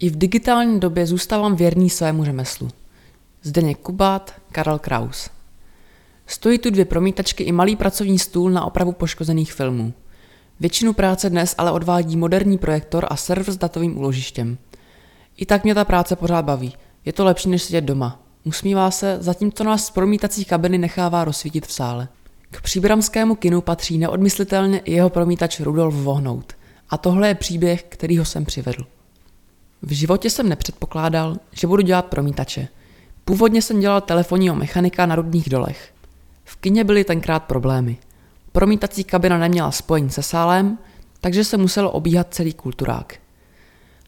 I v digitální době zůstávám věrný svému řemeslu. Zdeněk Kubát, Karel Kraus. Stojí tu dvě promítačky i malý pracovní stůl na opravu poškozených filmů. Většinu práce dnes ale odvádí moderní projektor a server s datovým úložištěm. I tak mě ta práce pořád baví. Je to lepší, než sedět doma. Usmívá se, zatímco nás z promítací kabiny nechává rozsvítit v sále. K příbramskému kinu patří neodmyslitelně i jeho promítač Rudolf Vohnout. A tohle je příběh, který ho sem přivedl. V životě jsem nepředpokládal, že budu dělat promítače. Původně jsem dělal telefonního mechanika na rudných dolech. V kině byly tenkrát problémy. Promítací kabina neměla spojení se sálem, takže se muselo obíhat celý kulturák.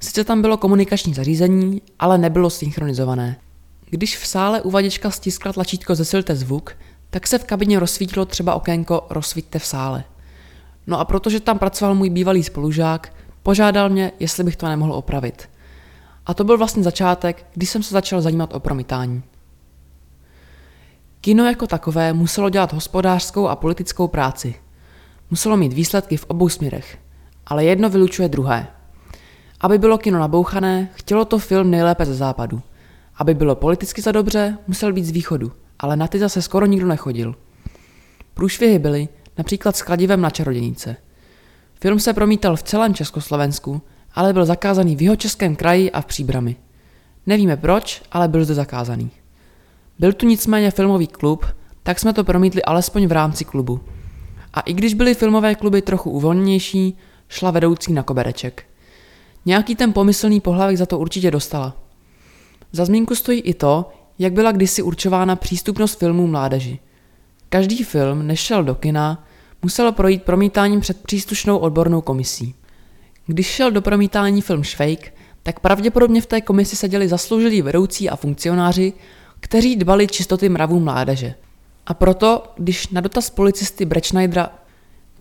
Sice tam bylo komunikační zařízení, ale nebylo synchronizované. Když v sále uvaděčka stiskla tlačítko zesilte zvuk, tak se v kabině rozsvítilo třeba okénko rozsvíťte v sále. No a protože tam pracoval můj bývalý spolužák, požádal mě, jestli bych to nemohl opravit. A to byl vlastně začátek, kdy jsem se začal zajímat o promítání. Kino jako takové muselo dělat hospodářskou a politickou práci. Muselo mít výsledky v obou směrech, ale jedno vylučuje druhé. Aby bylo kino nabouchané, chtělo to film nejlépe ze západu. Aby bylo politicky za dobře, musel být z východu, ale na ty zase skoro nikdo nechodil. Průšvihy byly, například s kladivem na čarodějnice. Film se promítal v celém Československu, ale byl zakázaný v jeho českém kraji a v Příbrami. Nevíme proč, ale byl zde zakázaný. Byl tu nicméně filmový klub, tak jsme to promítli alespoň v rámci klubu. A i když byly filmové kluby trochu uvolněnější, šla vedoucí na kobereček. Nějaký ten pomyslný pohlavek za to určitě dostala. Za zmínku stojí i to, jak byla kdysi určována přístupnost filmů mládeži. Každý film, než šel do kina, musel projít promítáním před příslušnou odbornou komisí. Když šel do promítání film Švejk, tak pravděpodobně v té komisi seděli zasloužilí vedoucí a funkcionáři, kteří dbali čistoty mravů mládeže. A proto, když na dotaz policisty Brečnajdra,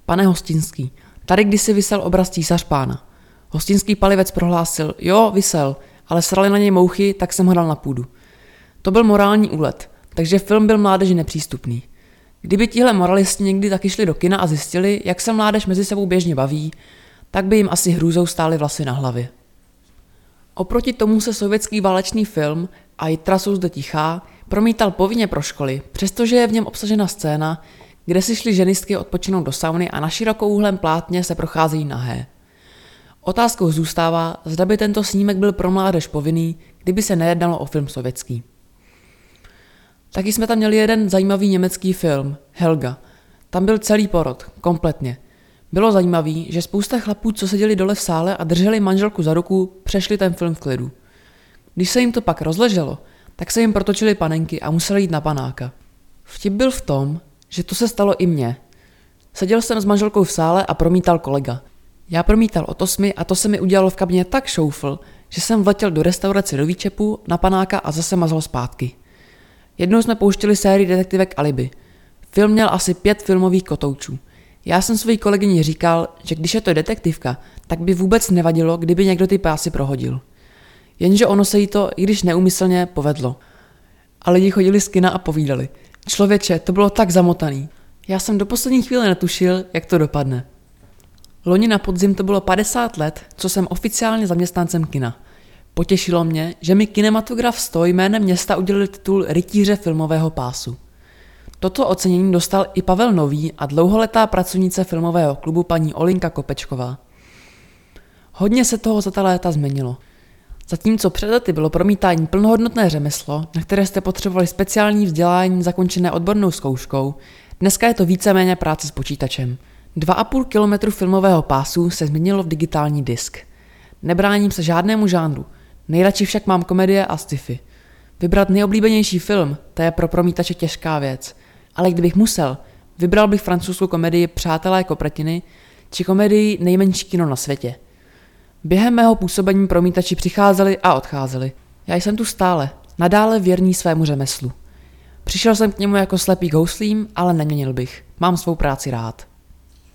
pane Hostinský, tady kdysi vysel obraz císař pána. Hostinský palivec prohlásil, jo, vysel, ale srali na něj mouchy, tak jsem ho dal na půdu. To byl morální úlet, takže film byl mládeži nepřístupný. Kdyby tihle moralisti někdy taky šli do kina a zjistili, jak se mládež mezi sebou běžně baví, tak by jim asi hrůzou stály vlasy na hlavě. Oproti tomu se sovětský válečný film a i trasou zde tichá promítal povinně pro školy, přestože je v něm obsažena scéna, kde si šly ženistky odpočinout do sauny a na širokouhlém plátně se procházejí nahé. Otázkou zůstává, zda by tento snímek byl pro mládež povinný, kdyby se nejednalo o film sovětský. Taky jsme tam měli jeden zajímavý německý film, Helga. Tam byl celý porod, kompletně. Bylo zajímavý, že spousta chlapů, co seděli dole v sále a drželi manželku za ruku, přešli ten film v klidu. Když se jim to pak rozleželo, tak se jim protočily panenky a museli jít na panáka. Vtip byl v tom, že to se stalo i mně. Seděl jsem s manželkou v sále a promítal kolega. Já promítal od osmi a to se mi udělalo v kabině tak šoufl, že jsem vletěl do restaurace do Výčepu, na panáka a zase mazal zpátky. Jednou jsme pouštěli sérii detektivek Alibi. Film měl asi pět filmových kotoučů. Já jsem své kolegyni říkal, že když je to detektivka, tak by vůbec nevadilo, kdyby někdo ty pásy prohodil. Jenže ono se jí to, i když neumyslně, povedlo. A lidi chodili z kina a povídali. Člověče, to bylo tak zamotaný. Já jsem do poslední chvíle netušil, jak to dopadne. Loni na podzim to bylo 50 let, co jsem oficiálně zaměstnancem kina. Potěšilo mě, že mi kinematograf Sto jménem města udělil titul rytíře filmového pásu. Toto ocenění dostal i Pavel Nový a dlouholetá pracovnice filmového klubu paní Olinka Kopečková. Hodně se toho za ta léta změnilo. Zatímco před lety bylo promítání plnohodnotné řemeslo, na které jste potřebovali speciální vzdělání zakončené odbornou zkouškou, dneska je to víceméně práce s počítačem. 2,5 kilometru filmového pásu se změnilo v digitální disk. Nebráním se žádnému žánru, nejradši však mám komedie a sci-fi. Vybrat nejoblíbenější film, to je pro promítače těžká věc. Ale kdybych musel, vybral bych francouzskou komedii Přátelé kopretiny či komedii Nejmenší kino na světě – Během mého působení promítači přicházeli a odcházeli. Já jsem tu stále, nadále věrný svému řemeslu. Přišel jsem k němu jako slepý houslím, ale neměnil bych. Mám svou práci rád.